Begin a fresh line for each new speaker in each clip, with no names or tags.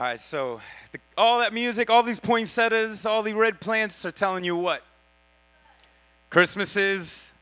All right, so the, all that music, all these poinsettias, all the red plants are telling you what? Christmas is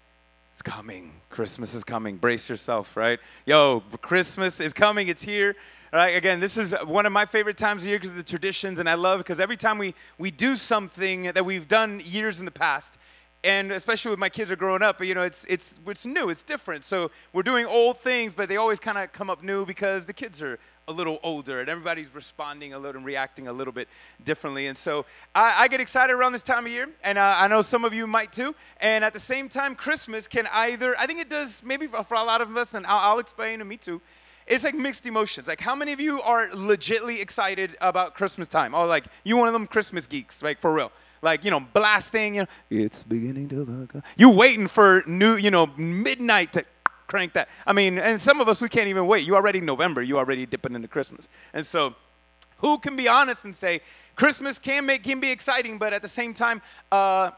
it's coming. Christmas is coming. Brace yourself, right? Yo, Christmas is coming. It's here. All right, again, this is one of my favorite times of year because of the traditions, and I love because every time we, we do something that we've done years in the past, and especially with my kids are growing up, you know, it's it's it's new, it's different. So we're doing old things, but they always kind of come up new because the kids are a little older and everybody's responding a little and reacting a little bit differently. And so I, I get excited around this time of year, and I know some of you might too. And at the same time, Christmas can either I think it does maybe for, for a lot of us, and I'll, I'll explain, to me too it's like mixed emotions. Like, how many of you are legitly excited about Christmas time? Or like, you one of them Christmas geeks, like for real? Like, you know, blasting, you know, it's beginning to look. You waiting for new, you know, midnight to crank that. I mean, and some of us we can't even wait. You already November. You already dipping into Christmas, and so. Who can be honest and say Christmas can make can be exciting, but at the same time, uh,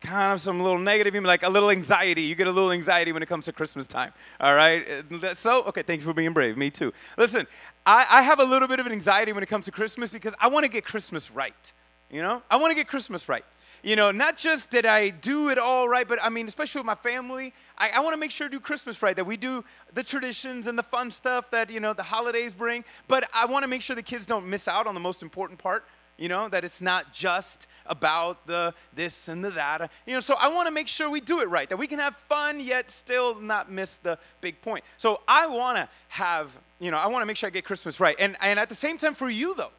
kind of some little negative, even like a little anxiety. You get a little anxiety when it comes to Christmas time. All right. So, okay, thank you for being brave. Me too. Listen, I, I have a little bit of an anxiety when it comes to Christmas because I want to get Christmas right. You know, I want to get Christmas right. You know, not just did I do it all right, but I mean, especially with my family, I, I want to make sure do Christmas right, that we do the traditions and the fun stuff that, you know, the holidays bring. But I want to make sure the kids don't miss out on the most important part, you know that it's not just about the this and the that you know so i want to make sure we do it right that we can have fun yet still not miss the big point so i want to have you know i want to make sure i get christmas right and and at the same time for you though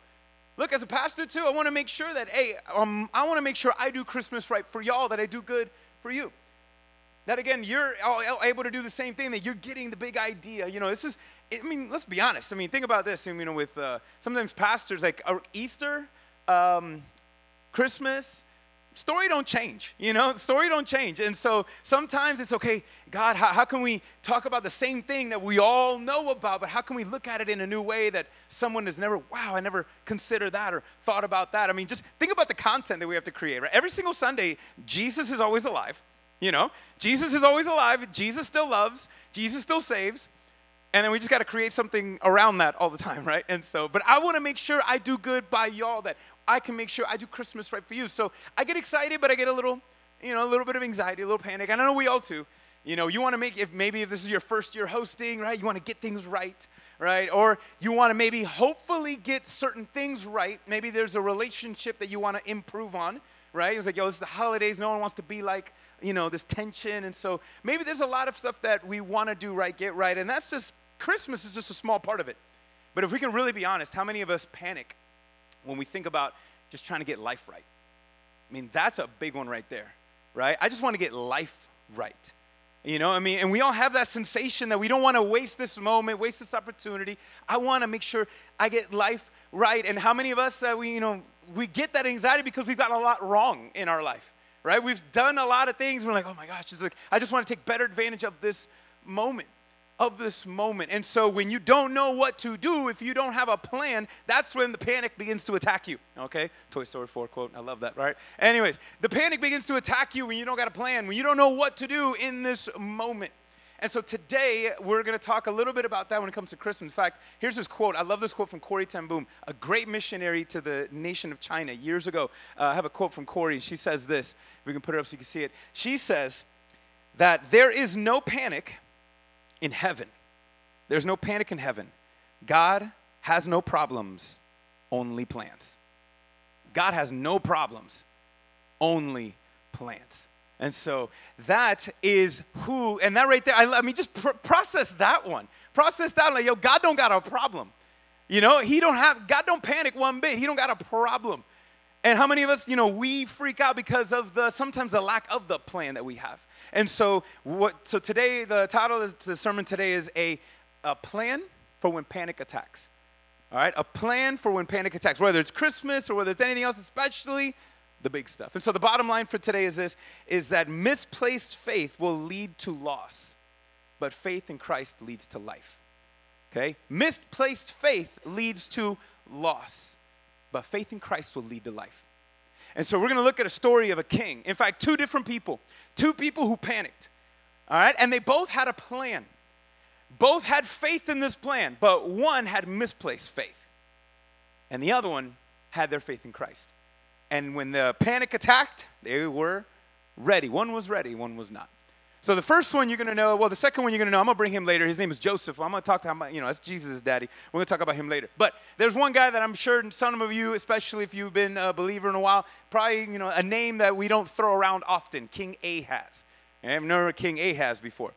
look as a pastor too i want to make sure that hey um, i want to make sure i do christmas right for y'all that i do good for you. That again you're able to do the same thing that you're getting the big idea you know this is i mean let's be honest i mean think about this you know with uh, sometimes pastors like uh, easter um, Christmas, story don't change you know? Story don't change. And so sometimes it's okay god how, how, can we talk about the same thing that we all know about but how can we look at it in a new way that someone has never wow i never considered that or thought about that? I mean just think about the content that we have to create right? Every single sunday jesus is always alive you know? Jesus is always alive. Jesus still loves. Jesus still saves and then we just got to create something around that all the time, right? And so, but I want to make sure I do good by y'all, that I can make sure I do Christmas right for you. So I get excited, but I get a little, you know, a little bit of anxiety, a little panic. And I know we all do. You know, you want to make, if maybe if this is your first year hosting, right, you want to get things right, right? Or you want to maybe hopefully get certain things right. Maybe there's a relationship that you want to improve on, right? was like, yo, it's the holidays. No one wants to be like, you know, this tension. And so maybe there's a lot of stuff that we want to do right, get right. And that's just Christmas is just a small part of it. But if we can really be honest, how many of us panic when we think about just trying to get life right? I mean, that's a big one right there, right? I just want to get life right. You know, I mean, and we all have that sensation that we don't want to waste this moment, waste this opportunity. I want to make sure I get life right. And how many of us, uh, we, you know, we get that anxiety because we've got a lot wrong in our life, right? We've done a lot of things. We're like, oh my gosh, it's like, I just want to take better advantage of this moment of this moment. And so when you don't know what to do, if you don't have a plan, that's when the panic begins to attack you. Okay? Toy Story 4 quote. I love that, right? Anyways, the panic begins to attack you when you don't got a plan, when you don't know what to do in this moment. And so today we're going to talk a little bit about that when it comes to Christmas. In fact, here's this quote. I love this quote from Corrie ten Boom, a great missionary to the nation of China years ago. Uh, I have a quote from Corrie. She says this. We can put it up so you can see it. She says that there is no panic in heaven. There's no panic in heaven. God has no problems, only plans. God has no problems, only plans. And so that is who, and that right there, I, I mean, just pr- process that one. Process that, like, yo, God don't got a problem. You know, He don't have, God don't panic one bit. He don't got a problem. And how many of us, you know, we freak out because of the sometimes the lack of the plan that we have. And so what so today the title of the sermon today is a, a plan for when panic attacks. All right? A plan for when panic attacks, whether it's Christmas or whether it's anything else, especially the big stuff. And so the bottom line for today is this is that misplaced faith will lead to loss, but faith in Christ leads to life. Okay? Misplaced faith leads to loss but faith in Christ will lead to life. And so we're going to look at a story of a king. In fact, two different people, two people who panicked. All right? And they both had a plan. Both had faith in this plan, but one had misplaced faith. and the other one had their faith in Christ. And when the panic attacked, they were ready. One was ready, one was not. So the first one you're going to know, well, the second one you're going to know, I'm going to bring him later. His name is Joseph. I'm going to talk to him you know, that's Jesus' daddy. We're going to talk about him later. But there's one guy that I'm sure some of you, especially if you've been a believer in a while, probably, you know, a name that we don't throw around often, King Ahaz. I've never heard King Ahaz before.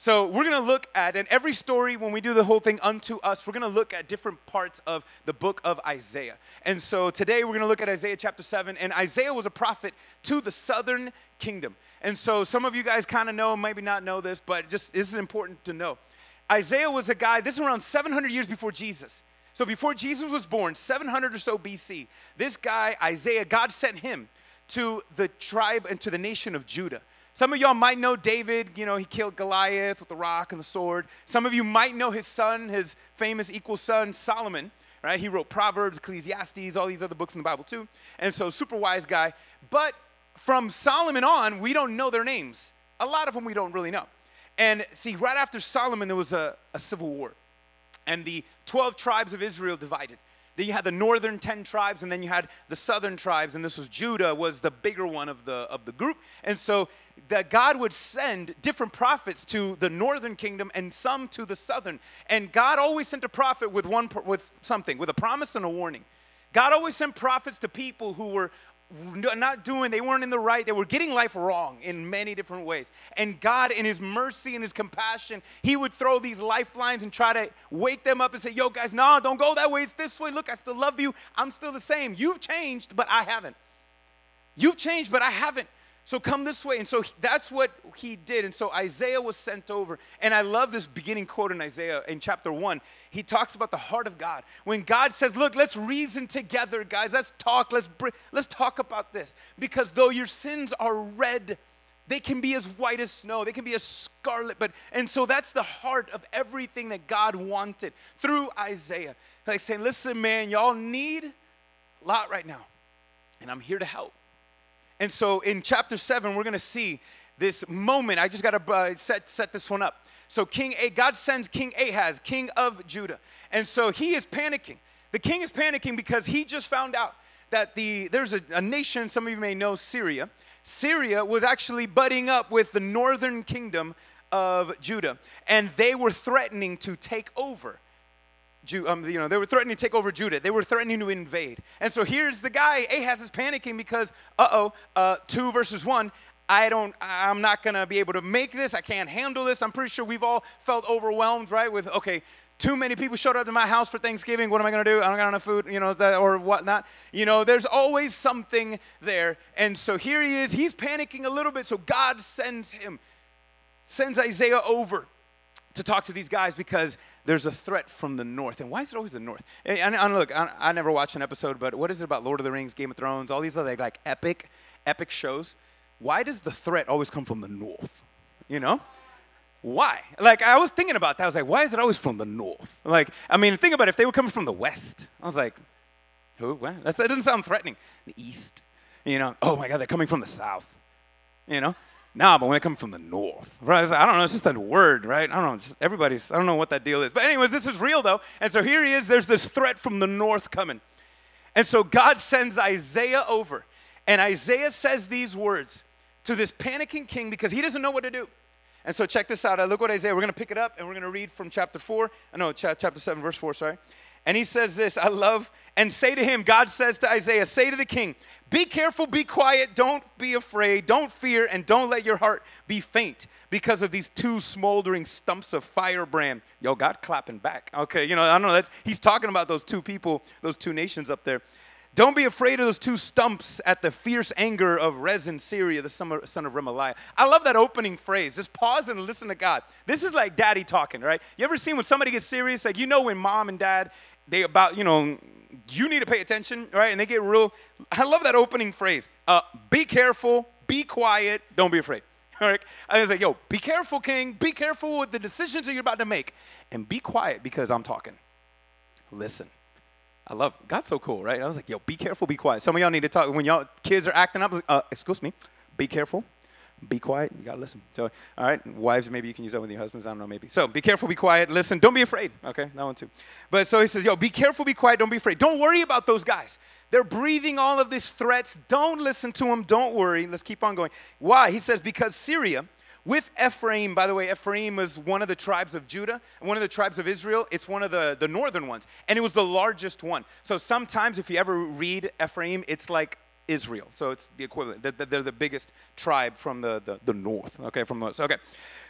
So we're going to look at, and every story, when we do the whole thing unto us, we're going to look at different parts of the book of Isaiah. And so today we're going to look at Isaiah chapter 7. And Isaiah was a prophet to the southern kingdom. And so some of you guys kind of know, maybe not know this, but just this is important to know. Isaiah was a guy, this is around 700 years before Jesus. So before Jesus was born, 700 or so BC, this guy, Isaiah, God sent him to the tribe and to the nation of Judah. Some of y'all might know David, you know, he killed Goliath with the rock and the sword. Some of you might know his son, his famous equal son, Solomon, right? He wrote Proverbs, Ecclesiastes, all these other books in the Bible too. And so, super wise guy. But from Solomon on, we don't know their names. A lot of them we don't really know. And see, right after Solomon, there was a, a civil war. And the 12 tribes of Israel divided. Then you had the northern 10 tribes, and then you had the southern tribes, and this was Judah was the bigger one of the, of the group. And so that God would send different prophets to the northern kingdom and some to the southern. And God always sent a prophet with one with something, with a promise and a warning. God always sent prophets to people who were not doing, they weren't in the right, they were getting life wrong in many different ways. And God, in His mercy and His compassion, He would throw these lifelines and try to wake them up and say, Yo, guys, no, don't go that way, it's this way. Look, I still love you, I'm still the same. You've changed, but I haven't. You've changed, but I haven't. So come this way. And so that's what he did. And so Isaiah was sent over. And I love this beginning quote in Isaiah in chapter one. He talks about the heart of God. When God says, Look, let's reason together, guys. Let's talk. Let's, br- let's talk about this. Because though your sins are red, they can be as white as snow they can be as scarlet but and so that's the heart of everything that god wanted through isaiah like saying listen man y'all need a lot right now and i'm here to help and so in chapter 7, we're going to see this moment. I just got to uh, set, set this one up. So King A, God sends King Ahaz, king of Judah. And so he is panicking. The king is panicking because he just found out that the there's a, a nation, some of you may know Syria. Syria was actually butting up with the northern kingdom of Judah, and they were threatening to take over Um, you know, they were threatening to take over Judah. They were threatening to invade. And so here's the guy, Ahaz is panicking because, uh-oh, uh, 2 verses 1, I don't, I'm not gonna be able to make this. I can't handle this. I'm pretty sure we've all felt overwhelmed, right? With, okay, too many people showed up to my house for Thanksgiving. What am I to do? I don't got enough food, you know, or whatnot. You know, there's always something there. And so here he is. He's panicking a little bit. So God sends him, sends Isaiah over to talk to these guys because there's a threat from the north. And why is it always the north? And, and look, I, I, never watched an episode, but what is it about Lord of the Rings, Game of Thrones, all these other like epic, epic shows? Why does the threat always come from the north? You know? Why? Like I was thinking about that. I was like, why is it always from the north? Like, I mean, think about it. If they were coming from the west, I was like, who? What? That's, that doesn't sound threatening. The east. You know? Oh my God, they're coming from the south. You know? Nah, but when it comes from the north, right? I don't know. It's just a word, right? I don't know. Just everybody's. I don't know what that deal is. But anyways, this is real though. And so here he is. There's this threat from the north coming, and so God sends Isaiah over, and Isaiah says these words to this panicking king because he doesn't know what to do. And so check this out. I look what Isaiah. We're going to pick it up and we're going to read from chapter four. Uh, no, chapter seven, verse four. Sorry. And he says this I love, and say to him, God says to Isaiah, say to the king, be careful, be quiet, don't be afraid, don't fear, and don't let your heart be faint because of these two smoldering stumps of firebrand. Yo, God clapping back. Okay, you know, I don't know, that's, he's talking about those two people, those two nations up there. Don't be afraid of those two stumps at the fierce anger of Rezin, Syria, the son of Remaliah. I love that opening phrase. Just pause and listen to God. This is like daddy talking, right? You ever seen when somebody gets serious? Like, you know, when mom and dad they about, you know, you need to pay attention, right? And they get real. I love that opening phrase. Uh, be careful, be quiet, don't be afraid. All right. I was like, yo, be careful, King. Be careful with the decisions that you're about to make. And be quiet because I'm talking. Listen. I love God's so cool, right? I was like, yo, be careful, be quiet. Some of y'all need to talk when y'all kids are acting up. Uh, excuse me, be careful, Be quiet. You gotta listen. So, all right, wives, maybe you can use that with your husbands. I don't know, maybe. So, be careful. Be quiet. Listen. Don't be afraid. Okay, that one too. But so he says, yo, be careful. Be quiet. Don't be afraid. Don't worry about those guys. They're breathing all of these threats. Don't listen to them. Don't worry. Let's keep on going. Why? He says because Syria with Ephraim, by the way, Ephraim was one of the tribes of Judah, one of the tribes of Israel. It's one of the, the northern ones, and it was the largest one. So sometimes, if you ever read Ephraim, it's like Israel. So it's the equivalent. They're, the biggest tribe from the, the, the north, okay, from the, okay.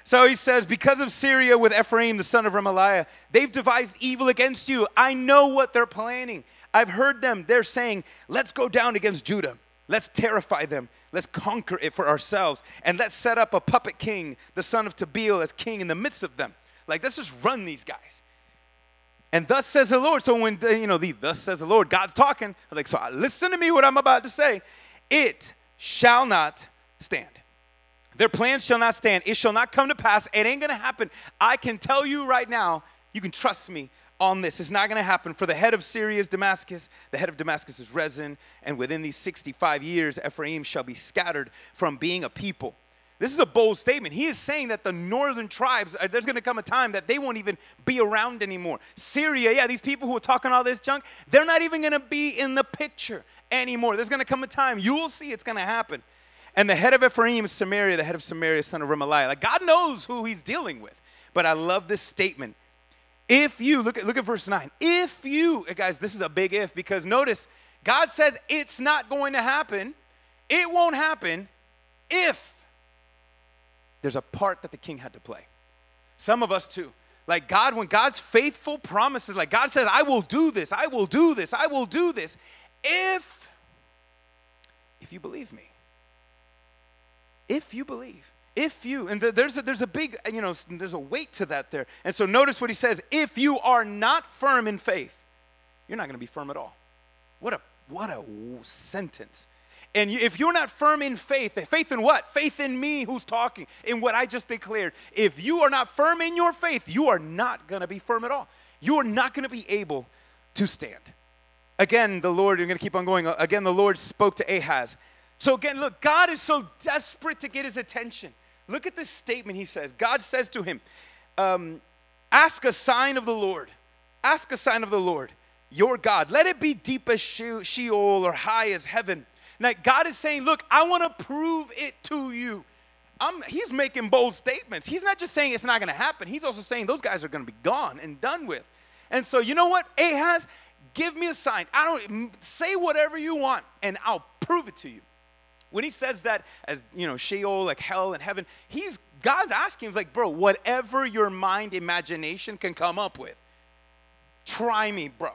So he says, because of Syria with Ephraim, the son of Remaliah, they've devised evil against you. I know what they're planning. I've heard them. They're saying, let's go down against Judah. Let's terrify them. Let's conquer it for ourselves. And let's set up a puppet king, the son of Tabeel, as king in the midst of them. Like, let's just run these guys. And thus says the Lord. So when, you know, the thus says the Lord, God's talking. I'm like, so uh, listen to me what I'm about to say. It shall not stand. Their plans shall not stand. It shall not come to pass. It ain't to happen. I can tell you right now, you can trust me on this. It's not to happen. For the head of Syria is Damascus, the head of Damascus is Rezin, and within these 65 years, Ephraim shall be scattered from being a people. This is a bold statement. He is saying that the northern tribes, uh, there's going to come a time that they won't even be around anymore. Syria, yeah, these people who are talking all this junk, they're not even going to be in the picture anymore. There's going to come a time, you will see it's going to happen. And the head of Ephraim is Samaria, the head of Samaria, son of Remaliah. Like God knows who he's dealing with. But I love this statement if you, look at, look at verse 9. If you, guys, this is a big if because notice God says it's not going to happen. It won't happen if there's a part that the king had to play. Some of us too. Like God, when God's faithful promises, like God says, I will do this, I will do this, I will do this, if, if you believe me. If you believe if you and there's a, there's a big you know there's a weight to that there and so notice what he says if you are not firm in faith you're not going to be firm at all what a what a sentence and if you're not firm in faith faith in what faith in me who's talking in what i just declared if you are not firm in your faith you are not going to be firm at all you are not going to be able to stand again the lord you're going to keep on going again the lord spoke to ahaz so again look god is so desperate to get his attention Look at this statement he says. God says to him, um, Ask a sign of the Lord. Ask a sign of the Lord, your God. Let it be deep as Sheol or high as heaven. Now, God is saying, Look, I want to prove it to you. I'm, he's making bold statements. He's not just saying it's not going to happen, he's also saying those guys are going to be gone and done with. And so, you know what, Ahaz, give me a sign. I don't say whatever you want, and I'll prove it to you. When he says that as, you know, Sheol, like hell and heaven, he's, God's asking him, like, bro, whatever your mind imagination can come up with, try me, bro.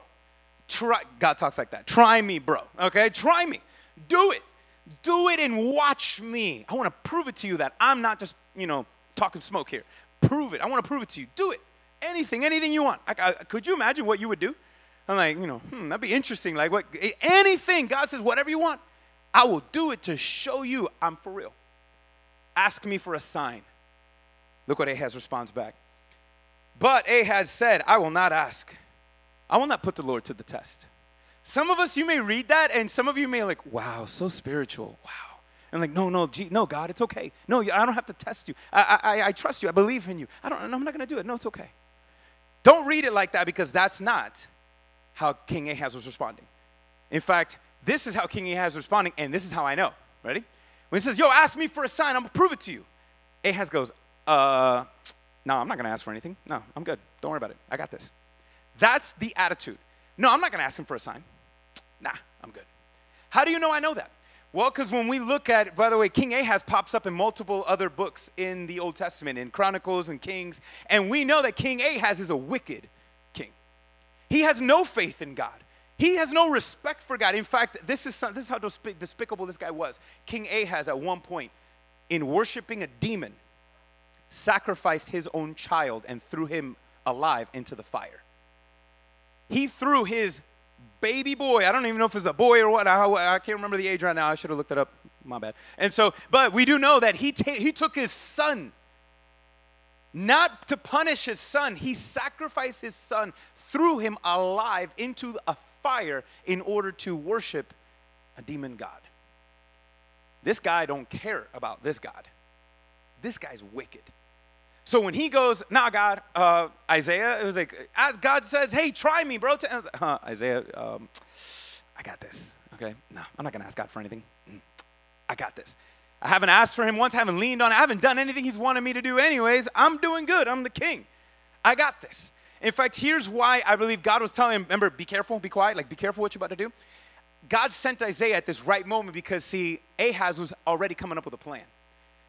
Try, God talks like that. Try me, bro. Okay? Try me. Do it. Do it and watch me. I want to prove it to you that I'm not just, you know, talking smoke here. Prove it. I want to prove it to you. Do it. Anything, anything you want. I, I, could you imagine what you would do? I'm like, you know, hmm, that'd be interesting. Like, what? Anything. God says, whatever you want. I will do it to show you I'm for real. Ask me for a sign. Look what Ahaz responds back. But Ahaz said, I will not ask. I will not put the Lord to the test. Some of us, you may read that, and some of you may like, wow, so spiritual. Wow. And like, no, no, gee, no, God, it's okay. No, I don't have to test you. I, I, I trust you. I believe in you. I don't, I'm not going to do it. No, it's okay. Don't read it like that because that's not how King Ahaz was responding. In fact, this is how King Ahaz is responding, and this is how I know. Ready? When he says, Yo, ask me for a sign, I'm gonna prove it to you. Ahaz goes, Uh, no, I'm not gonna ask for anything. No, I'm good. Don't worry about it. I got this. That's the attitude. No, I'm not gonna ask him for a sign. Nah, I'm good. How do you know I know that? Well, because when we look at, by the way, King Ahaz pops up in multiple other books in the Old Testament, in Chronicles and Kings, and we know that King Ahaz is a wicked king. He has no faith in God. He has no respect for God. In fact, this is, this is how despicable this guy was. King Ahaz, at one point, in worshiping a demon, sacrificed his own child and threw him alive into the fire. He threw his baby boy. I don't even know if it was a boy or what. I, I can't remember the age right now. I should have looked it up. My bad. And so, but we do know that he, ta- he took his son not to punish his son, he sacrificed his son, threw him alive into a fire in order to worship a demon god. This guy don't care about this God. this guy's wicked. So when he goes, nah, God, uh, Isaiah, it was like, as God says, hey, try me, bro. Like, huh, Isaiah, um, I got this. Okay, no, I'm not gonna ask God for anything. Mm, I got this. I haven't asked for him once, I haven't leaned on, I haven't done anything he's wanted me to do, anyways. I'm doing good. I'm the king. I got this. In fact, here's why I believe God was telling him, remember, be careful, be quiet, like be careful what you're about to do. God sent Isaiah at this right moment because, see, Ahaz was already coming up with a plan.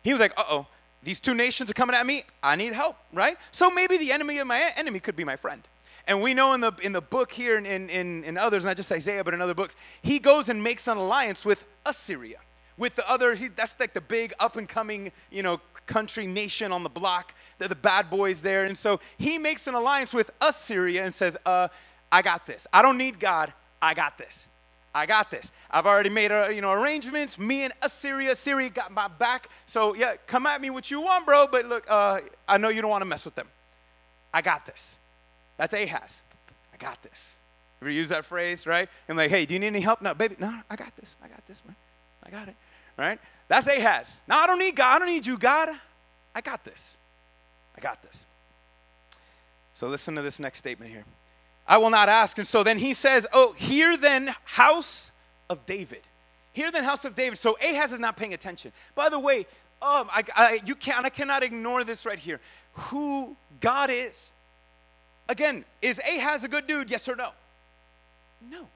He was like, uh oh, these two nations are coming at me. I need help, right? So maybe the enemy of my enemy could be my friend. And we know in the, in the book here and in, in, in others, not just Isaiah, but in other books, he goes and makes an alliance with Assyria. With the other, he, that's like the big up and coming, you know, country nation on the block. They're the bad boys there. And so he makes an alliance with Assyria and says, uh, I got this. I don't need God. I got this. I got this. I've already made you know arrangements. Me and Assyria, Assyria got my back. So yeah, come at me what you want, bro. But look, uh, I know you don't want to mess with them. I got this. That's Ahaz. I got this. Ever use that phrase, right? I'm like, hey, do you need any help? No, baby. No, I got this. I got this, man. I got it. Right? That's Ahaz. Now I don't need God. I don't need you, God. I got this. I got this. So listen to this next statement here. I will not ask. And so then he says, Oh, hear then, house of David. Hear then, house of David. So Ahaz is not paying attention. By the way, um, I, I, you can't, I cannot ignore this right here. Who God is. Again, is Ahaz a good dude? Yes or no? No.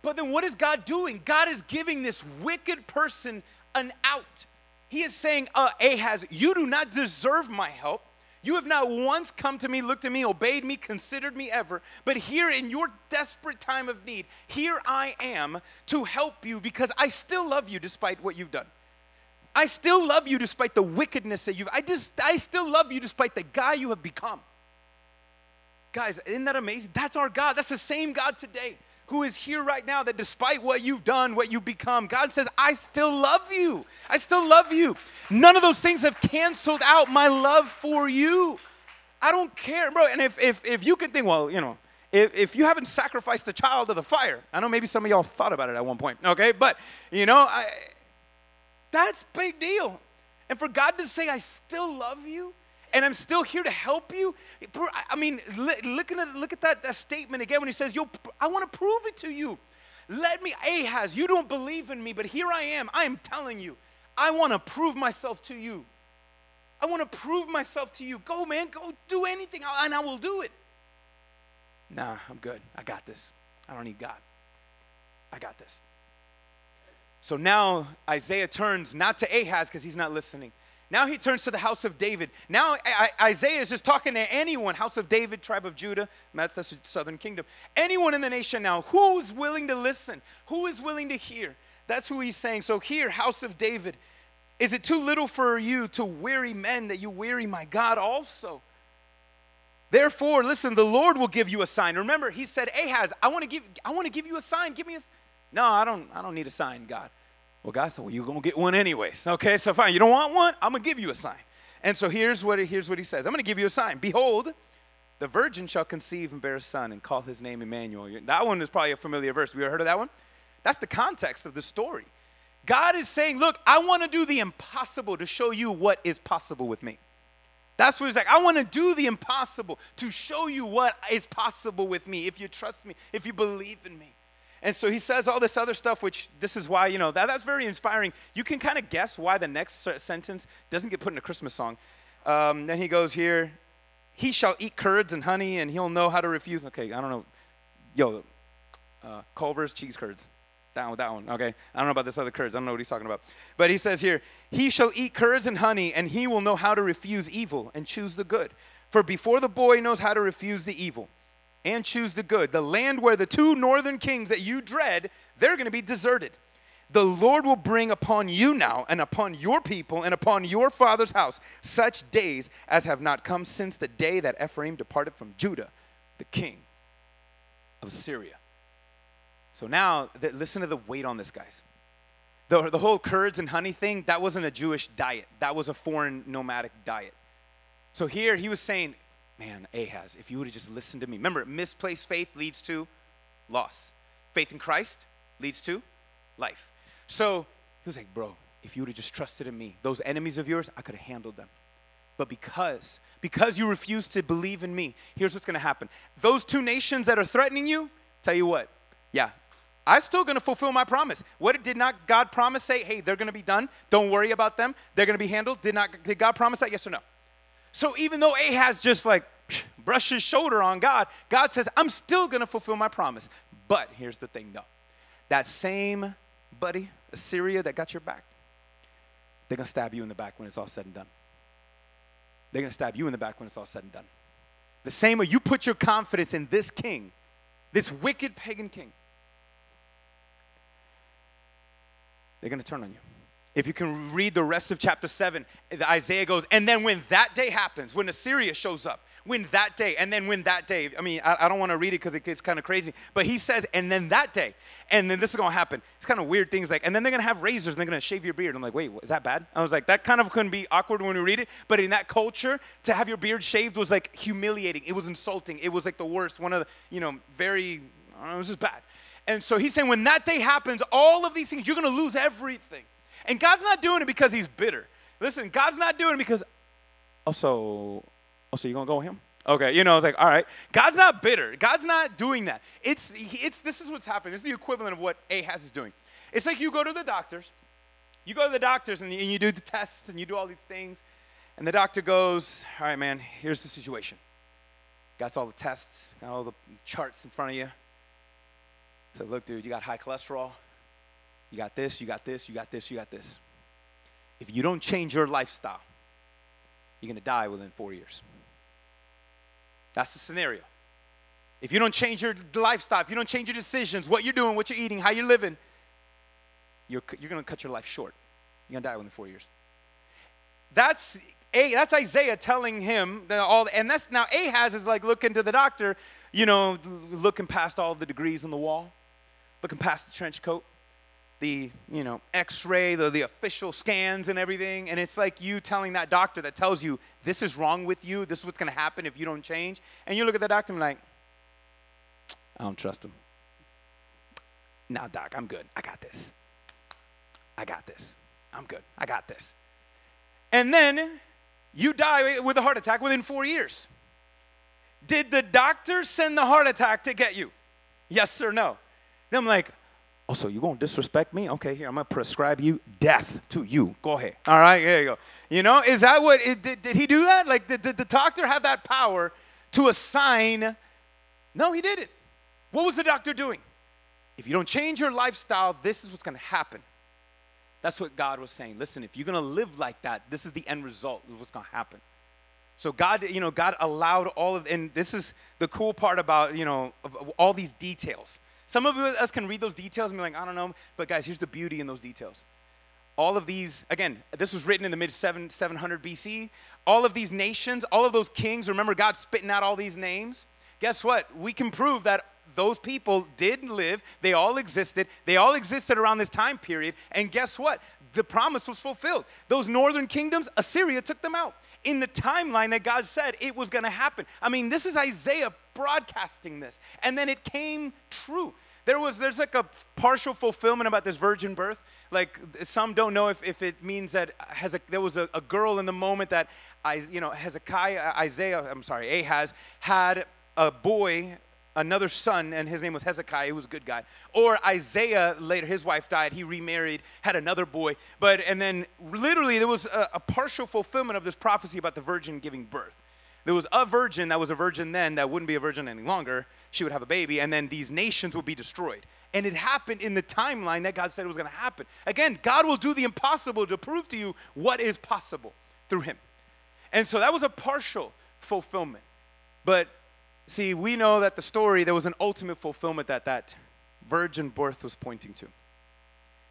But then what is God doing? God is giving this wicked person an out. He is saying, uh, Ahaz, you do not deserve my help. You have not once come to me, looked at me, obeyed me, considered me ever. But here in your desperate time of need, here I am to help you because I still love you despite what you've done. I still love you despite the wickedness that you've I just I still love you despite the guy you have become. Guys, isn't that amazing? That's our God. That's the same God today who is here right now that despite what you've done, what you've become, God says, I still love you. I still love you. None of those things have canceled out my love for you. I don't care, bro. And if, if, if you can think, well, you know, if, if you haven't sacrificed a child to the fire, I know maybe some of y'all thought about it at one point, okay? But, you know, I, that's big deal. And for God to say, I still love you, and I'm still here to help you. I mean, looking at look at that, that statement again when he says, Yo, I want to prove it to you. Let me, Ahaz, you don't believe in me, but here I am. I am telling you, I want to prove myself to you. I want to prove myself to you. Go, man, go do anything, and I will do it. Nah, I'm good. I got this. I don't need God. I got this. So now Isaiah turns not to Ahaz because he's not listening. Now he turns to the house of David. Now Isaiah is just talking to anyone, house of David, tribe of Judah, that's the southern kingdom. Anyone in the nation now, who's willing to listen? Who is willing to hear? That's who he's saying. So here, house of David, is it too little for you to weary men that you weary my God also? Therefore, listen, the Lord will give you a sign. Remember, he said, Ahaz, I want to give, I want to give you a sign. Give me a no, I don't, I don't need a sign, God. Well, God said, Well, you're going to get one anyways. Okay, so fine. You don't want one? I'm going to give you a sign. And so here's what, here's what he says I'm going to give you a sign. Behold, the virgin shall conceive and bear a son and call his name Emmanuel. That one is probably a familiar verse. We ever heard of that one? That's the context of the story. God is saying, Look, I want to do the impossible to show you what is possible with me. That's what he's like. I want to do the impossible to show you what is possible with me if you trust me, if you believe in me. And so he says all this other stuff, which this is why, you know, that, that's very inspiring. You can kind of guess why the next sentence doesn't get put in a Christmas song. Um, then he goes here, he shall eat curds and honey, and he'll know how to refuse. Okay, I don't know. Yo, uh, Culver's cheese curds. Down with that one, okay? I don't know about this other curds. I don't know what he's talking about. But he says here, he shall eat curds and honey, and he will know how to refuse evil and choose the good. For before the boy knows how to refuse the evil, and choose the good. The land where the two northern kings that you dread, they're going to be deserted. The Lord will bring upon you now and upon your people and upon your father's house such days as have not come since the day that Ephraim departed from Judah, the king of Syria. So now, listen to the weight on this, guys. The, the whole curds and honey thing, that wasn't a Jewish diet, that was a foreign nomadic diet. So here he was saying, man, Ahaz, if you would have just listened to me. Remember, misplaced faith leads to loss. Faith in Christ leads to life. So he was like, bro, if you would have just trusted in me, those enemies of yours, I could have handled them. But because, because you refuse to believe in me, here's what's gonna happen. Those two nations that are threatening you, tell you what, yeah, I'm still gonna fulfill my promise. What did not God promise say? Hey, they're gonna be done. Don't worry about them. They're gonna be handled. Did not did God promise that? Yes or no? So even though Ahaz just like brushed his shoulder on God, God says, I'm still gonna fulfill my promise. But here's the thing though. That same buddy, Assyria that got your back, they're gonna stab you in the back when it's all said and done. They're gonna stab you in the back when it's all said and done. The same way you put your confidence in this king, this wicked pagan king they're going to turn on you. If you can read the rest of chapter 7, Isaiah goes, and then when that day happens, when Assyria shows up, when that day, and then when that day, I mean, I, I don't want to read it because it gets kind of crazy, but he says, and then that day, and then this is going to happen. It's kind of weird things like, and then they're going to have razors and they're going to shave your beard. I'm like, wait, is that bad? I was like, that kind of couldn't be awkward when we read it, but in that culture, to have your beard shaved was like humiliating. It was insulting. It was like the worst. One of the, you know, very, know, it was just bad. And so he's saying, when that day happens, all of these things, you're going to lose everything. And God's not doing it because he's bitter. Listen, God's not doing it because, oh, so, oh, so you're going to go with him? Okay, you know, it's like, all right. God's not bitter. God's not doing that. It's, it's, this is what's happening. This is the equivalent of what Ahaz is doing. It's like you go to the doctors. You go to the doctors and you, and you do the tests and you do all these things. And the doctor goes, all right, man, here's the situation. Got all the tests, got all the charts in front of you. Said, look, dude, you got high cholesterol. You got this, you got this, you got this, you got this. If you don't change your lifestyle, you're going to die within four years. That's the scenario. If you don't change your lifestyle, if you don't change your decisions, what you're doing, what you're eating, how you're living, you're, you're going to cut your life short. You're going to die within four years. That's a, that's Isaiah telling him that all, and that's now Ahaz is like looking to the doctor, you know, looking past all the degrees on the wall looking past the trench coat, the you know X-ray, the the official scans and everything, and it's like you telling that doctor that tells you this is wrong with you, this is what's going to happen if you don't change, and you look at the doctor and like, I don't trust him. Now, doc, I'm good. I got this. I got this. I'm good. I got this. And then you die with a heart attack within four years. Did the doctor send the heart attack to get you? Yes or no? Then I'm like, oh, so you're going to disrespect me? Okay, here, I'm to prescribe you death to you. Go ahead. All right, there you go. You know, is that what, it, did, did he do that? Like, did, did the doctor have that power to assign? No, he didn't. What was the doctor doing? If you don't change your lifestyle, this is what's to happen. That's what God was saying. Listen, if you're to live like that, this is the end result of what's to happen. So God, you know, God allowed all of, and this is the cool part about, you know, all these details. Some of us can read those details and be like, I don't know. But guys, here's the beauty in those details. All of these, again, this was written in the mid 700 BC. All of these nations, all of those kings, remember God spitting out all these names? Guess what? We can prove that those people did live, they all existed, they all existed around this time period, and guess what? The promise was fulfilled. Those northern kingdoms, Assyria took them out in the timeline that God said it was going to happen. I mean, this is Isaiah broadcasting this, and then it came true. There was there's like a partial fulfillment about this virgin birth. Like some don't know if, if it means that Hezek, there was a, a girl in the moment that I, you know Hezekiah Isaiah I'm sorry Ahaz had a boy another son, and his name was Hezekiah, who was a good guy. Or Isaiah, later, his wife died, he remarried, had another boy. But, and then literally, there was a, a partial fulfillment of this prophecy about the virgin giving birth. There was a virgin that was a virgin then that wouldn't be a virgin any longer. She would have a baby, and then these nations would be destroyed. And it happened in the timeline that God said it was going to happen. Again, God will do the impossible to prove to you what is possible through Him. And so that was a partial fulfillment. But See, we know that the story, there was an ultimate fulfillment that that virgin birth was pointing to.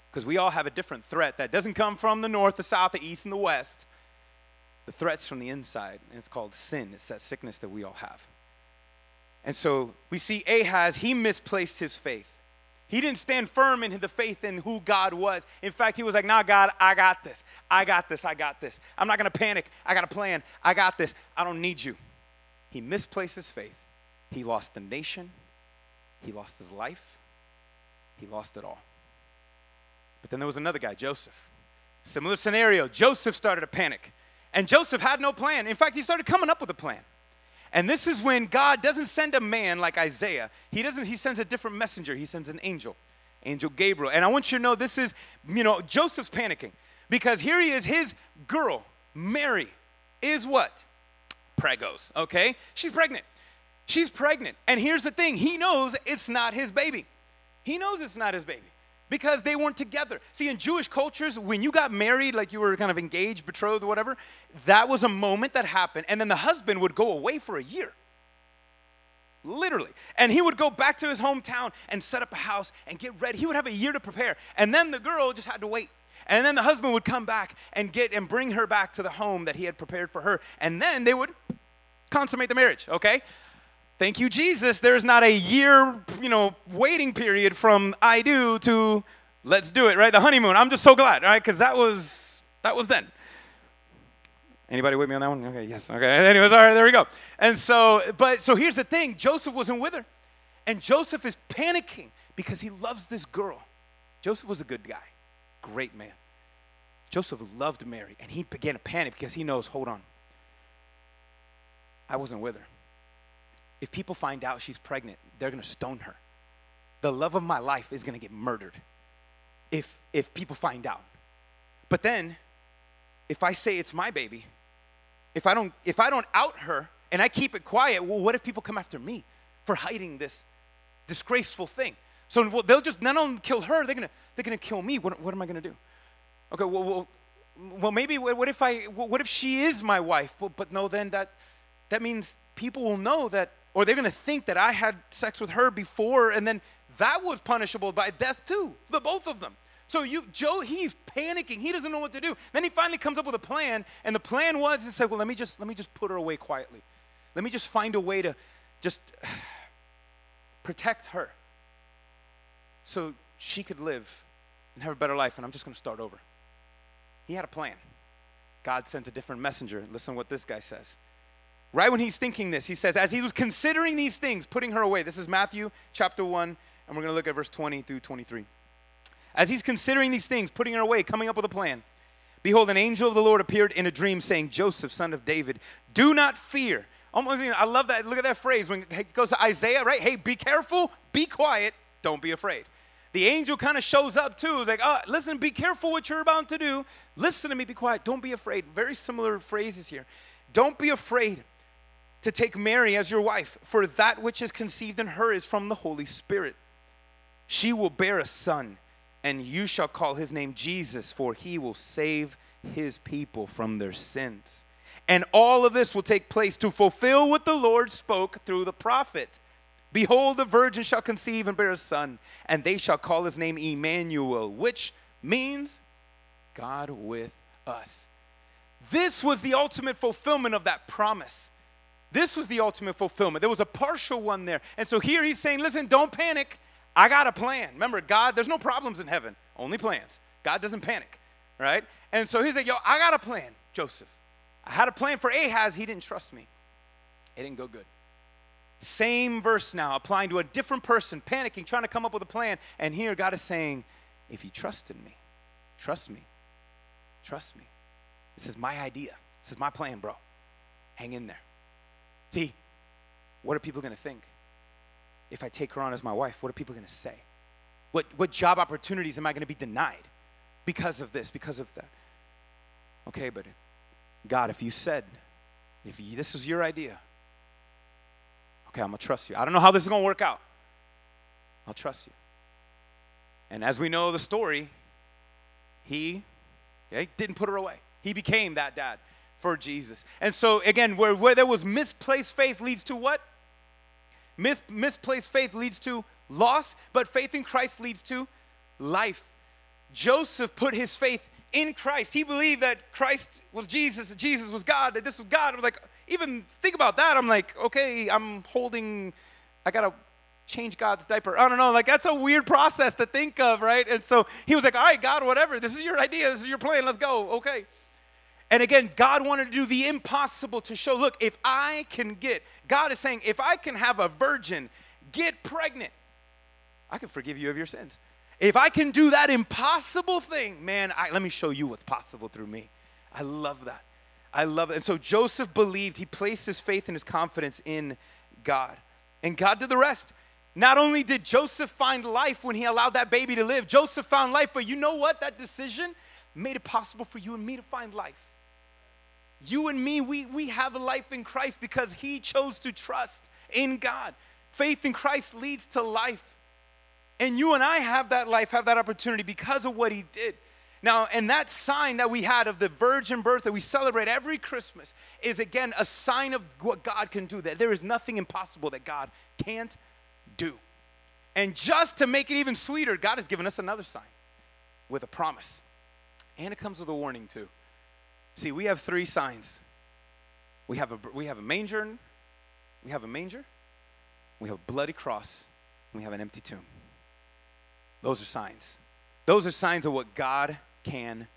Because we all have a different threat that doesn't come from the north, the south, the east, and the west. The threat's from the inside, and it's called sin. It's that sickness that we all have. And so we see Ahaz, he misplaced his faith. He didn't stand firm in the faith in who God was. In fact, he was like, nah, God, I got this. I got this. I got this. I'm not going to panic. I got a plan. I got this. I don't need you. He misplaced his faith. He lost the nation, he lost his life, he lost it all. But then there was another guy, Joseph. Similar scenario. Joseph started to panic. And Joseph had no plan. In fact, he started coming up with a plan. And this is when God doesn't send a man like Isaiah. He doesn't he sends a different messenger. He sends an angel. Angel Gabriel. And I want you to know this is, you know, Joseph's panicking because here he is his girl, Mary is what? Pregos, okay? She's pregnant. She's pregnant. And here's the thing, he knows it's not his baby. He knows it's not his baby because they weren't together. See, in Jewish cultures, when you got married, like you were kind of engaged, betrothed, whatever, that was a moment that happened. And then the husband would go away for a year. Literally. And he would go back to his hometown and set up a house and get ready. He would have a year to prepare. And then the girl just had to wait. And then the husband would come back and get and bring her back to the home that he had prepared for her. And then they would consummate the marriage, okay? Thank you, Jesus. There's not a year, you know, waiting period from I do to let's do it, right? The honeymoon. I'm just so glad, right? Because that was that was then. Anybody with me on that one? Okay, yes. Okay. Anyways, all right, there we go. And so, but so here's the thing: Joseph wasn't with her, and Joseph is panicking because he loves this girl. Joseph was a good guy, great man. Joseph loved Mary, and he began to panic because he knows, hold on, I wasn't with her if people find out she's pregnant, they're going to stone her. The love of my life is going to get murdered if, if people find out. But then, if I say it's my baby, if I don't, if I don't out her and I keep it quiet, well, what if people come after me for hiding this disgraceful thing? So well, they'll just not only kill her, they're gonna they're gonna kill me. What, what am I gonna do? Okay, well, well, well maybe what if I what if she is my wife? But, but no, then that that means people will know that or they're going to think that I had sex with her before, and then that was punishable by death too, the both of them. So you, Joe, he's panicking. He doesn't know what to do. Then he finally comes up with a plan, and the plan was to say, "Well, let me just let me just put her away quietly. Let me just find a way to just protect her, so she could live and have a better life, and I'm just going to start over." He had a plan. God sent a different messenger. Listen what this guy says. Right when he's thinking this, he says, as he was considering these things, putting her away. This is Matthew chapter 1, and we're going to look at verse 20 through 23. As he's considering these things, putting her away, coming up with a plan, behold, an angel of the Lord appeared in a dream, saying, Joseph, son of David, do not fear. Almost, I love that. Look at that phrase when it goes to Isaiah, right? Hey, be careful, be quiet, don't be afraid. The angel kind of shows up too. It's like, oh, listen, be careful what you're about to do. Listen to me, be quiet, don't be afraid. Very similar phrases here. Don't be afraid to take Mary as your wife, for that which is conceived in her is from the Holy Spirit. She will bear a son, and you shall call his name Jesus, for he will save his people from their sins. And all of this will take place to fulfill what the Lord spoke through the prophet. Behold, the virgin shall conceive and bear a son, and they shall call his name Emmanuel, which means God with us. This was the ultimate fulfillment of that promise. This was the ultimate fulfillment. There was a partial one there. And so here he's saying, listen, don't panic. I got a plan. Remember, God, there's no problems in heaven, only plans. God doesn't panic, right? And so he's like, yo, I got a plan, Joseph. I had a plan for Ahaz. He didn't trust me, it didn't go good. Same verse now, applying to a different person, panicking, trying to come up with a plan. And here God is saying, if you trust in me, trust me, trust me. This is my idea. This is my plan, bro. Hang in there. See, what are people going to think? If I take her on as my wife, what are people going to say? What, what job opportunities am I going to be denied because of this, because of that? Okay, but God, if you said, if you, this is your idea, okay, I'm going to trust you. I don't know how this is going to work out. I'll trust you. And as we know the story, he didn't put her away. He became that dad for Jesus. And so, again, where, where there was misplaced faith leads to what? Mis- misplaced faith leads to loss, but faith in Christ leads to life. Joseph put his faith in Christ. He believed that Christ was Jesus, that Jesus was God, that this was God. I'm like, even think about that. I'm like, okay, I'm holding, I gotta change God's diaper. I don't know, like that's a weird process to think of, right? And so he was like, all right, God, whatever. This is your idea. This is your plan. Let's go. Okay. And again, God wanted to do the impossible to show look, if I can get, God is saying, if I can have a virgin get pregnant, I can forgive you of your sins. If I can do that impossible thing, man, I, let me show you what's possible through me. I love that. I love it. And so Joseph believed, he placed his faith and his confidence in God. And God did the rest. Not only did Joseph find life when he allowed that baby to live, Joseph found life, but you know what? That decision made it possible for you and me to find life. You and me, we, we have a life in Christ because he chose to trust in God. Faith in Christ leads to life. And you and I have that life, have that opportunity because of what he did. Now, and that sign that we had of the virgin birth that we celebrate every Christmas is again a sign of what God can do, that there is nothing impossible that God can't do. And just to make it even sweeter, God has given us another sign with a promise. And it comes with a warning too. See, we have three signs. We have a we have a manger, we have a manger, we have a bloody cross, and we have an empty tomb. Those are signs. Those are signs of what God can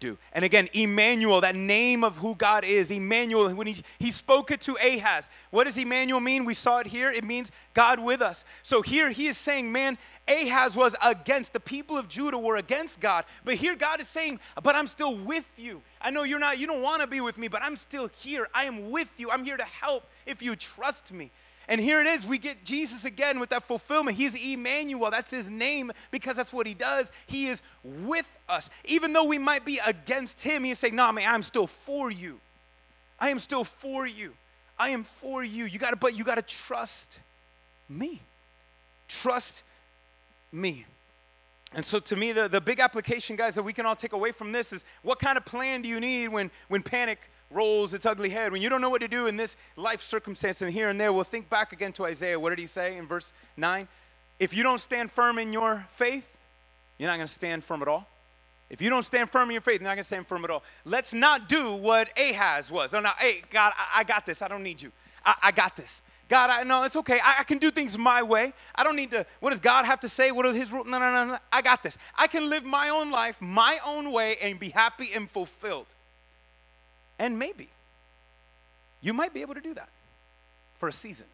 do. And again, Emmanuel, that name of who God is, Emmanuel, when he, he spoke it to Ahaz. What does Emmanuel mean? We saw it here. It means God with us. So here he is saying, man, Ahaz was against, the people of Judah were against God. But here God is saying, but I'm still with you. I know you're not, you don't want to be with me, but I'm still here. I am with you. I'm here to help if you trust me. And here it is, we get Jesus again with that fulfillment. He's Emmanuel, that's his name because that's what he does. He is with us. Even though we might be against him, he's saying, No, nah, man, I'm still for you. I am still for you. I am for you. You gotta, but you gotta trust me. Trust me. And so to me, the, the big application, guys, that we can all take away from this is what kind of plan do you need when, when panic rolls its ugly head, when you don't know what to do in this life circumstance and here and there, we'll think back again to Isaiah. What did he say in verse 9? If you don't stand firm in your faith, you're not going to stand firm at all. If you don't stand firm in your faith, you're not going to stand firm at all. Let's not do what Ahaz was. Oh, no, hey, God, I, I got this. I don't need you. I, I got this. God, I know it's okay. I, I, can do things my way. I don't need to. What does God have to say? What are His rules? No, no, no, no. I got this. I can live my own life, my own way, and be happy and fulfilled. And maybe you might be able to do that for a season.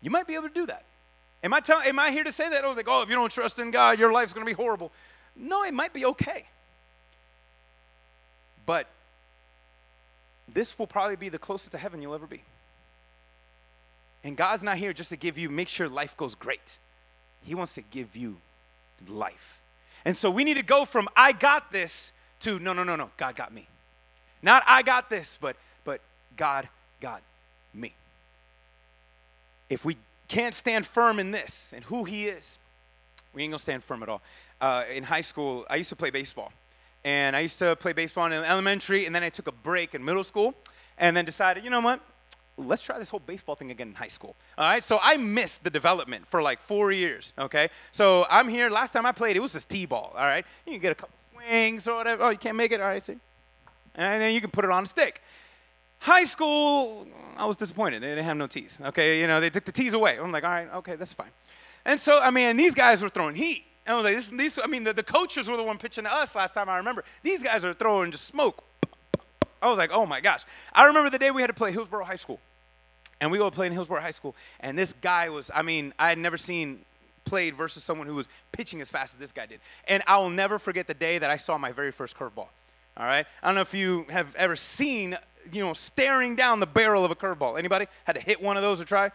You might be able to do that. Am I, tell, am I here to say that? I was like, oh, if you don't trust in God, your life's going to be horrible. No, it might be okay. But this will probably be the closest to heaven you'll ever be. And God's not here just to give you, make sure life goes great. He wants to give you life. And so we need to go from I got this to no, no, no, no, God got me. Not I got this, but but God got me. If we can't stand firm in this and who He is, we ain't gonna stand firm at all. Uh, in high school, I used to play baseball, and I used to play baseball in elementary, and then I took a break in middle school, and then decided, you know what? let's try this whole baseball thing again in high school. All right, so I missed the development for like four years. Okay, so I'm here. Last time I played, it was just t-ball. All right, you can get a couple swings or whatever. Oh, you can't make it. All right, see and then you can put it on a stick. High school, I was disappointed. They didn't have no tees. Okay, you know, they took the tees away. I'm like, all right, okay, that's fine. And so, I mean, these guys were throwing heat. And I was like, this, these, I mean, the, the coaches were the one pitching to us last time I remember. These guys are throwing just smoke. I was like, oh my gosh. I remember the day we had to play Hillsborough High School. And we go play in Hillsborough High School. And this guy was, I mean, I had never seen played versus someone who was pitching as fast as this guy did. And I will never forget the day that I saw my very first curveball. All right? I don't know if you have ever seen, you know, staring down the barrel of a curveball. Anybody had to hit one of those or try?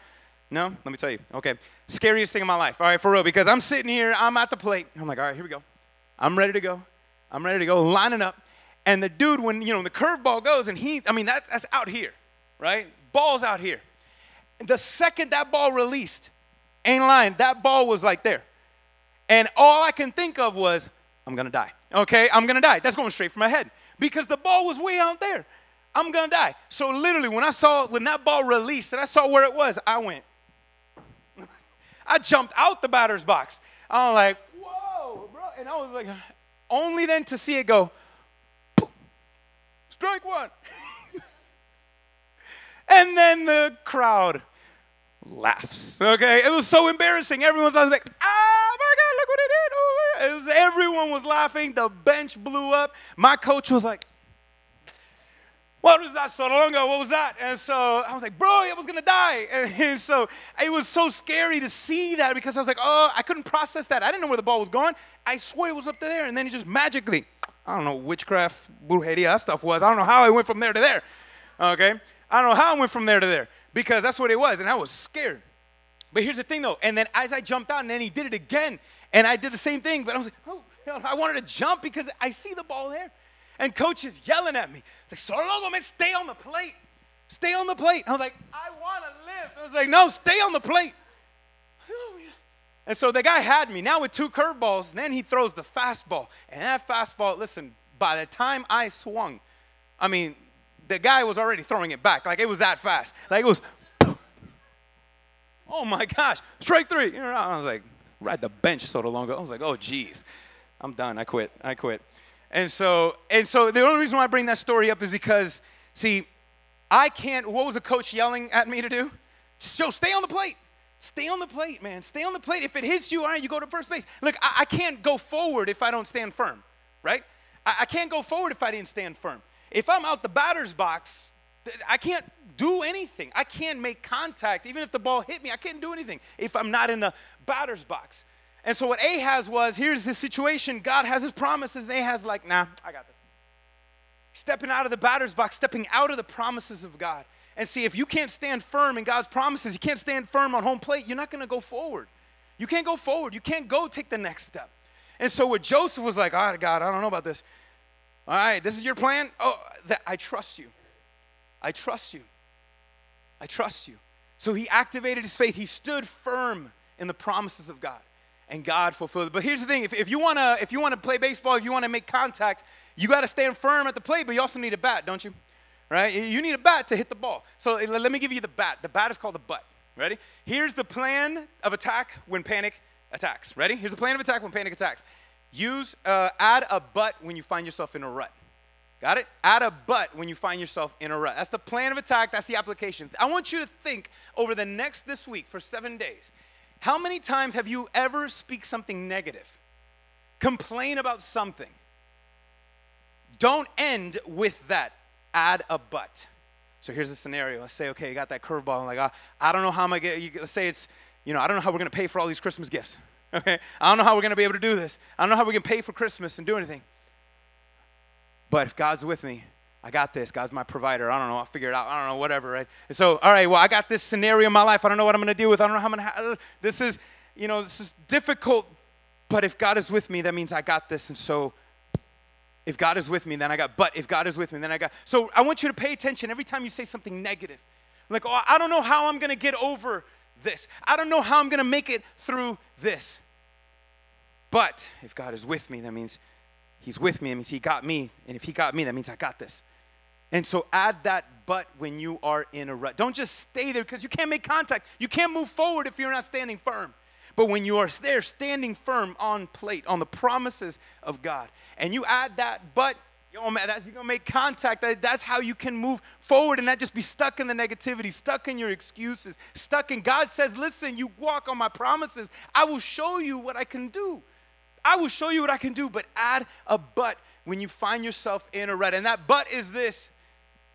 No? Let me tell you. Okay. Scariest thing in my life. All right, for real, because I'm sitting here, I'm at the plate. I'm like, all right, here we go. I'm ready to go. I'm ready to go, lining up. And the dude, when, you know, the curveball goes, and he, I mean, that, that's out here, right? Ball's out here. The second that ball released, ain't lying, that ball was like there. And all I can think of was, I'm gonna die. Okay, I'm gonna die. That's going straight for my head because the ball was way out there. I'm gonna die. So literally, when I saw when that ball released and I saw where it was, I went. I jumped out the batter's box. I was like, "Whoa, bro!" And I was like, only then to see it go, strike one. and then the crowd laughs. Okay, it was so embarrassing. Everyone was like, "Oh my God, look what he did!" Oh it was, everyone was laughing. The bench blew up. My coach was like, what was that so long ago? What was that? And so I was like, bro, I was gonna die. And, and, so it was so scary to see that because I was like, oh, I couldn't process that. I didn't know where the ball was going. I swear it was up there. And then it just magically, I don't know, witchcraft, brujeria stuff was. I don't know how I went from there to there. Okay? I don't know how I went from there to there because that's what it was. And I was scared. But here's the thing though. And then as I jumped out, and then he did it again. And I did the same thing. But I was like, oh, I wanted to jump because I see the ball there. And coach is yelling at me. It's like, so man, stay on the plate. Stay on the plate. I was like, I want to live. I was like, no, stay on the plate. And so the guy had me. Now with two curveballs, then he throws the fastball. And that fastball, listen, by the time I swung, I mean, the guy was already throwing it back. Like it was that fast. Like it was, oh my gosh, strike three. I was like, ride the bench so long ago. I was like, oh geez, I'm done. I quit. I quit. And so, and so the only reason why I bring that story up is because, see, I can't, what was the coach yelling at me to do? Joe, stay on the plate. Stay on the plate, man. Stay on the plate. If it hits you, all right, you go to first base. Look, I, I can't go forward if I don't stand firm, right? I, I can't go forward if I didn't stand firm. If I'm out the batter's box, I can't do anything. I can't make contact. Even if the ball hit me, I can't do anything if I'm not in the batter's box. And so what Ahaz was, here's the situation. God has his promises, and Ahaz like, nah, I got this. Stepping out of the batter's box, stepping out of the promises of God. And see, if you can't stand firm in God's promises, you can't stand firm on home plate, you're not gonna go forward. You can't go forward. You can't go take the next step. And so what Joseph was like, all right, God, I don't know about this. All right, this is your plan? Oh, that, I trust you. I trust you. I trust you. So he activated his faith. He stood firm in the promises of God and God fulfilled it. But here's the thing: if, if you wanna if you wanna play baseball, if you wanna make contact, you got to stand firm at the plate, but you also need a bat, don't you? Right? You need a bat to hit the ball. So eh, let me give you the bat. The bat is called the but. Ready? Here's the plan of attack when panic attacks. Ready? Here's the plan of attack when panic attacks. Use uh, add a but when you find yourself in a rut. Got it? Add a but when you find yourself in a rut. That's the plan of attack. That's the application. I want you to think over the next this week for seven days. How many times have you ever speak something negative? Complain about something. Don't end with that. Add a but. So here's a scenario. Let's say, okay, you got that curveball. I'm like, uh, I don't know how I'm gonna get. You, let's say it's, you know, I don't know how we're gonna pay for all these Christmas gifts. Okay, I don't know how we're gonna be able to do this. I don't know how we can pay for Christmas and do anything. But if God's with me, I got this. God's my provider. I don't know. I'll figure it out. I don't know, whatever, right? And so, all right, well, I got this scenario in my life. I don't know what I'm going to deal with. I don't know how I'm going to, this is, you know, this is difficult. But if God is with me, that means I got this. And so, if God is with me, then I got, but if God is with me, then I got. So I want you to pay attention every time you say something negative. Like, oh, I don't know how I'm going to get over this. I don't know how I'm going to make it through this. But if God is with me, that means He's with me. That means He got me. And if He got me, that means I got this. And so add that but when you are in a rut. Don't just stay there because you can't make contact. You can't move forward if you're not standing firm. But when you are there standing firm on plate, on the promises of God, and you add that but, yo, man, that's, you're gonna make contact. That, that's how you can move forward and not just be stuck in the negativity, stuck in your excuses, stuck in God says, listen, you walk on my promises. I will show you what I can do. I will show you what I can do, but add a but when you find yourself in a rut. And that but is this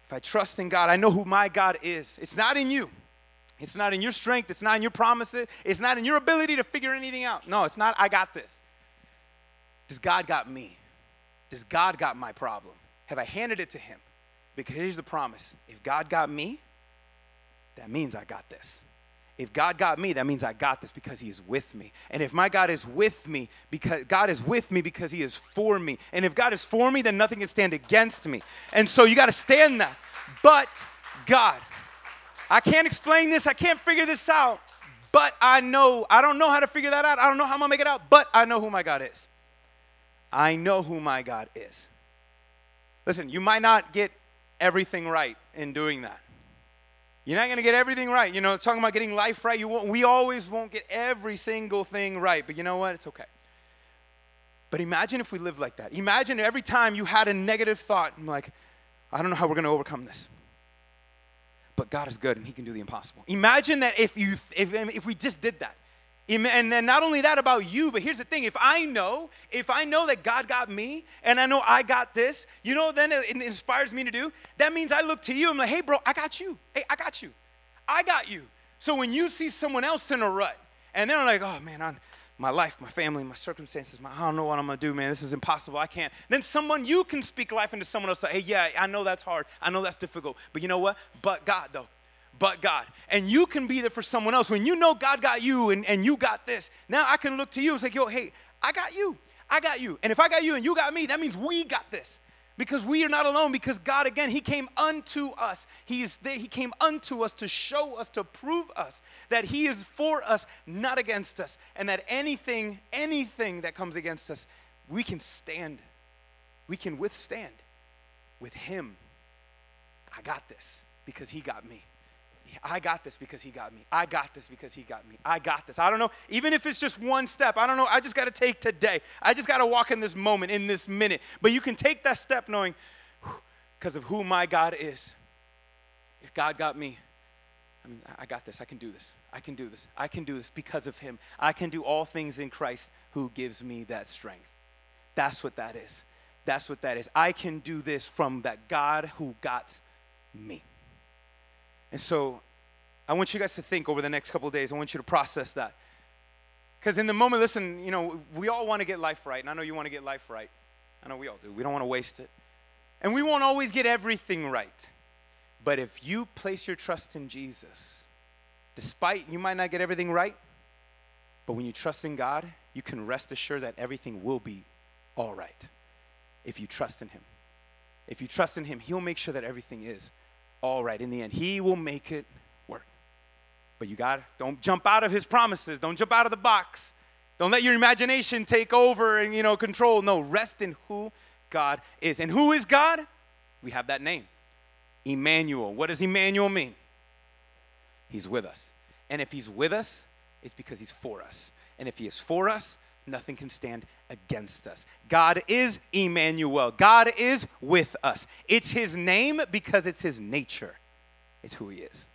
if I trust in God, I know who my God is. It's not in you. It's not in your strength. It's not in your promises. It's not in your ability to figure anything out. No, it's not, I got this. Does God got me? Does God got my problem? Have I handed it to Him? Because here's the promise if God got me, that means I got this. If God got me, that means I got this because He is with me. And if my God is with me, because God is with me because He is for me. And if God is for me, then nothing can stand against me. And so you got to stand that. But God, I can't explain this. I can't figure this out. But I know, I don't know how to figure that out. I don't know how I'm going to make it out. But I know who my God is. I know who my God is. Listen, you might not get everything right in doing that. You're not going to get everything right. You know, talking about getting life right, you won't, we always won't get every single thing right. But you know what? It's okay. But imagine if we lived like that. Imagine every time you had a negative thought, I'm like, I don't know how we're going to overcome this. But God is good and He can do the impossible. Imagine that if, you, if, if we just did that. And then not only that about you, but here's the thing if I know, if I know that God got me and I know I got this, you know, then it inspires me to do, that means I look to you. I'm like, hey, bro, I got you. Hey, I got you. I got you. So when you see someone else in a rut and they're like, oh man, I'm, my life, my family, my circumstances, my, I don't know what I'm gonna do, man. This is impossible. I can't. Then someone, you can speak life into someone else. Like, hey, yeah, I know that's hard. I know that's difficult. But you know what? But God, though but God. And you can be there for someone else. When you know God got you and, and you got this, now I can look to you and say, yo, hey, I got you. I got you. And if I got you and you got me, that means we got this. Because we are not alone, because God, again, He came unto us. He is there, He came unto us to show us, to prove us that He is for us, not against us. And that anything, anything that comes against us, we can stand. We can withstand with Him. I got this because He got me. I got this because he got me. I got this because he got me. I got this. I don't know, even if it's just one step, I don't know. I just got to take today. I just got to walk in this moment, in this minute. But you can take that step knowing because of who my God is. If God got me, I mean, I got this. I can do this. I can do this. I can do this because of him. I can do all things in Christ who gives me that strength. That's what that is. That's what that is. I can do this from that God who got me. And so I want you guys to think over the next couple of days. I want you to process that. Because in the moment, listen, you know, we all want to get life right. And I know you want to get life right. I know we all do. We don't want to waste it. And we won't always get everything right. But if you place your trust in Jesus, despite you might not get everything right, but when you trust in God, you can rest assured that everything will be all right if you trust in Him. If you trust in Him, He'll make sure that everything is all right in the end. He will make it work. But you got to don't jump out of his promises. Don't jump out of the box. Don't let your imagination take over and you know control. No, rest in who God is. And who is God? We have that name. Emmanuel. What does Emmanuel mean? He's with us. And if he's with us, it's because he's for us. And if he is for us, nothing can stand against us. God is Emmanuel. God is with us. It's his name because it's his nature. It's who he is.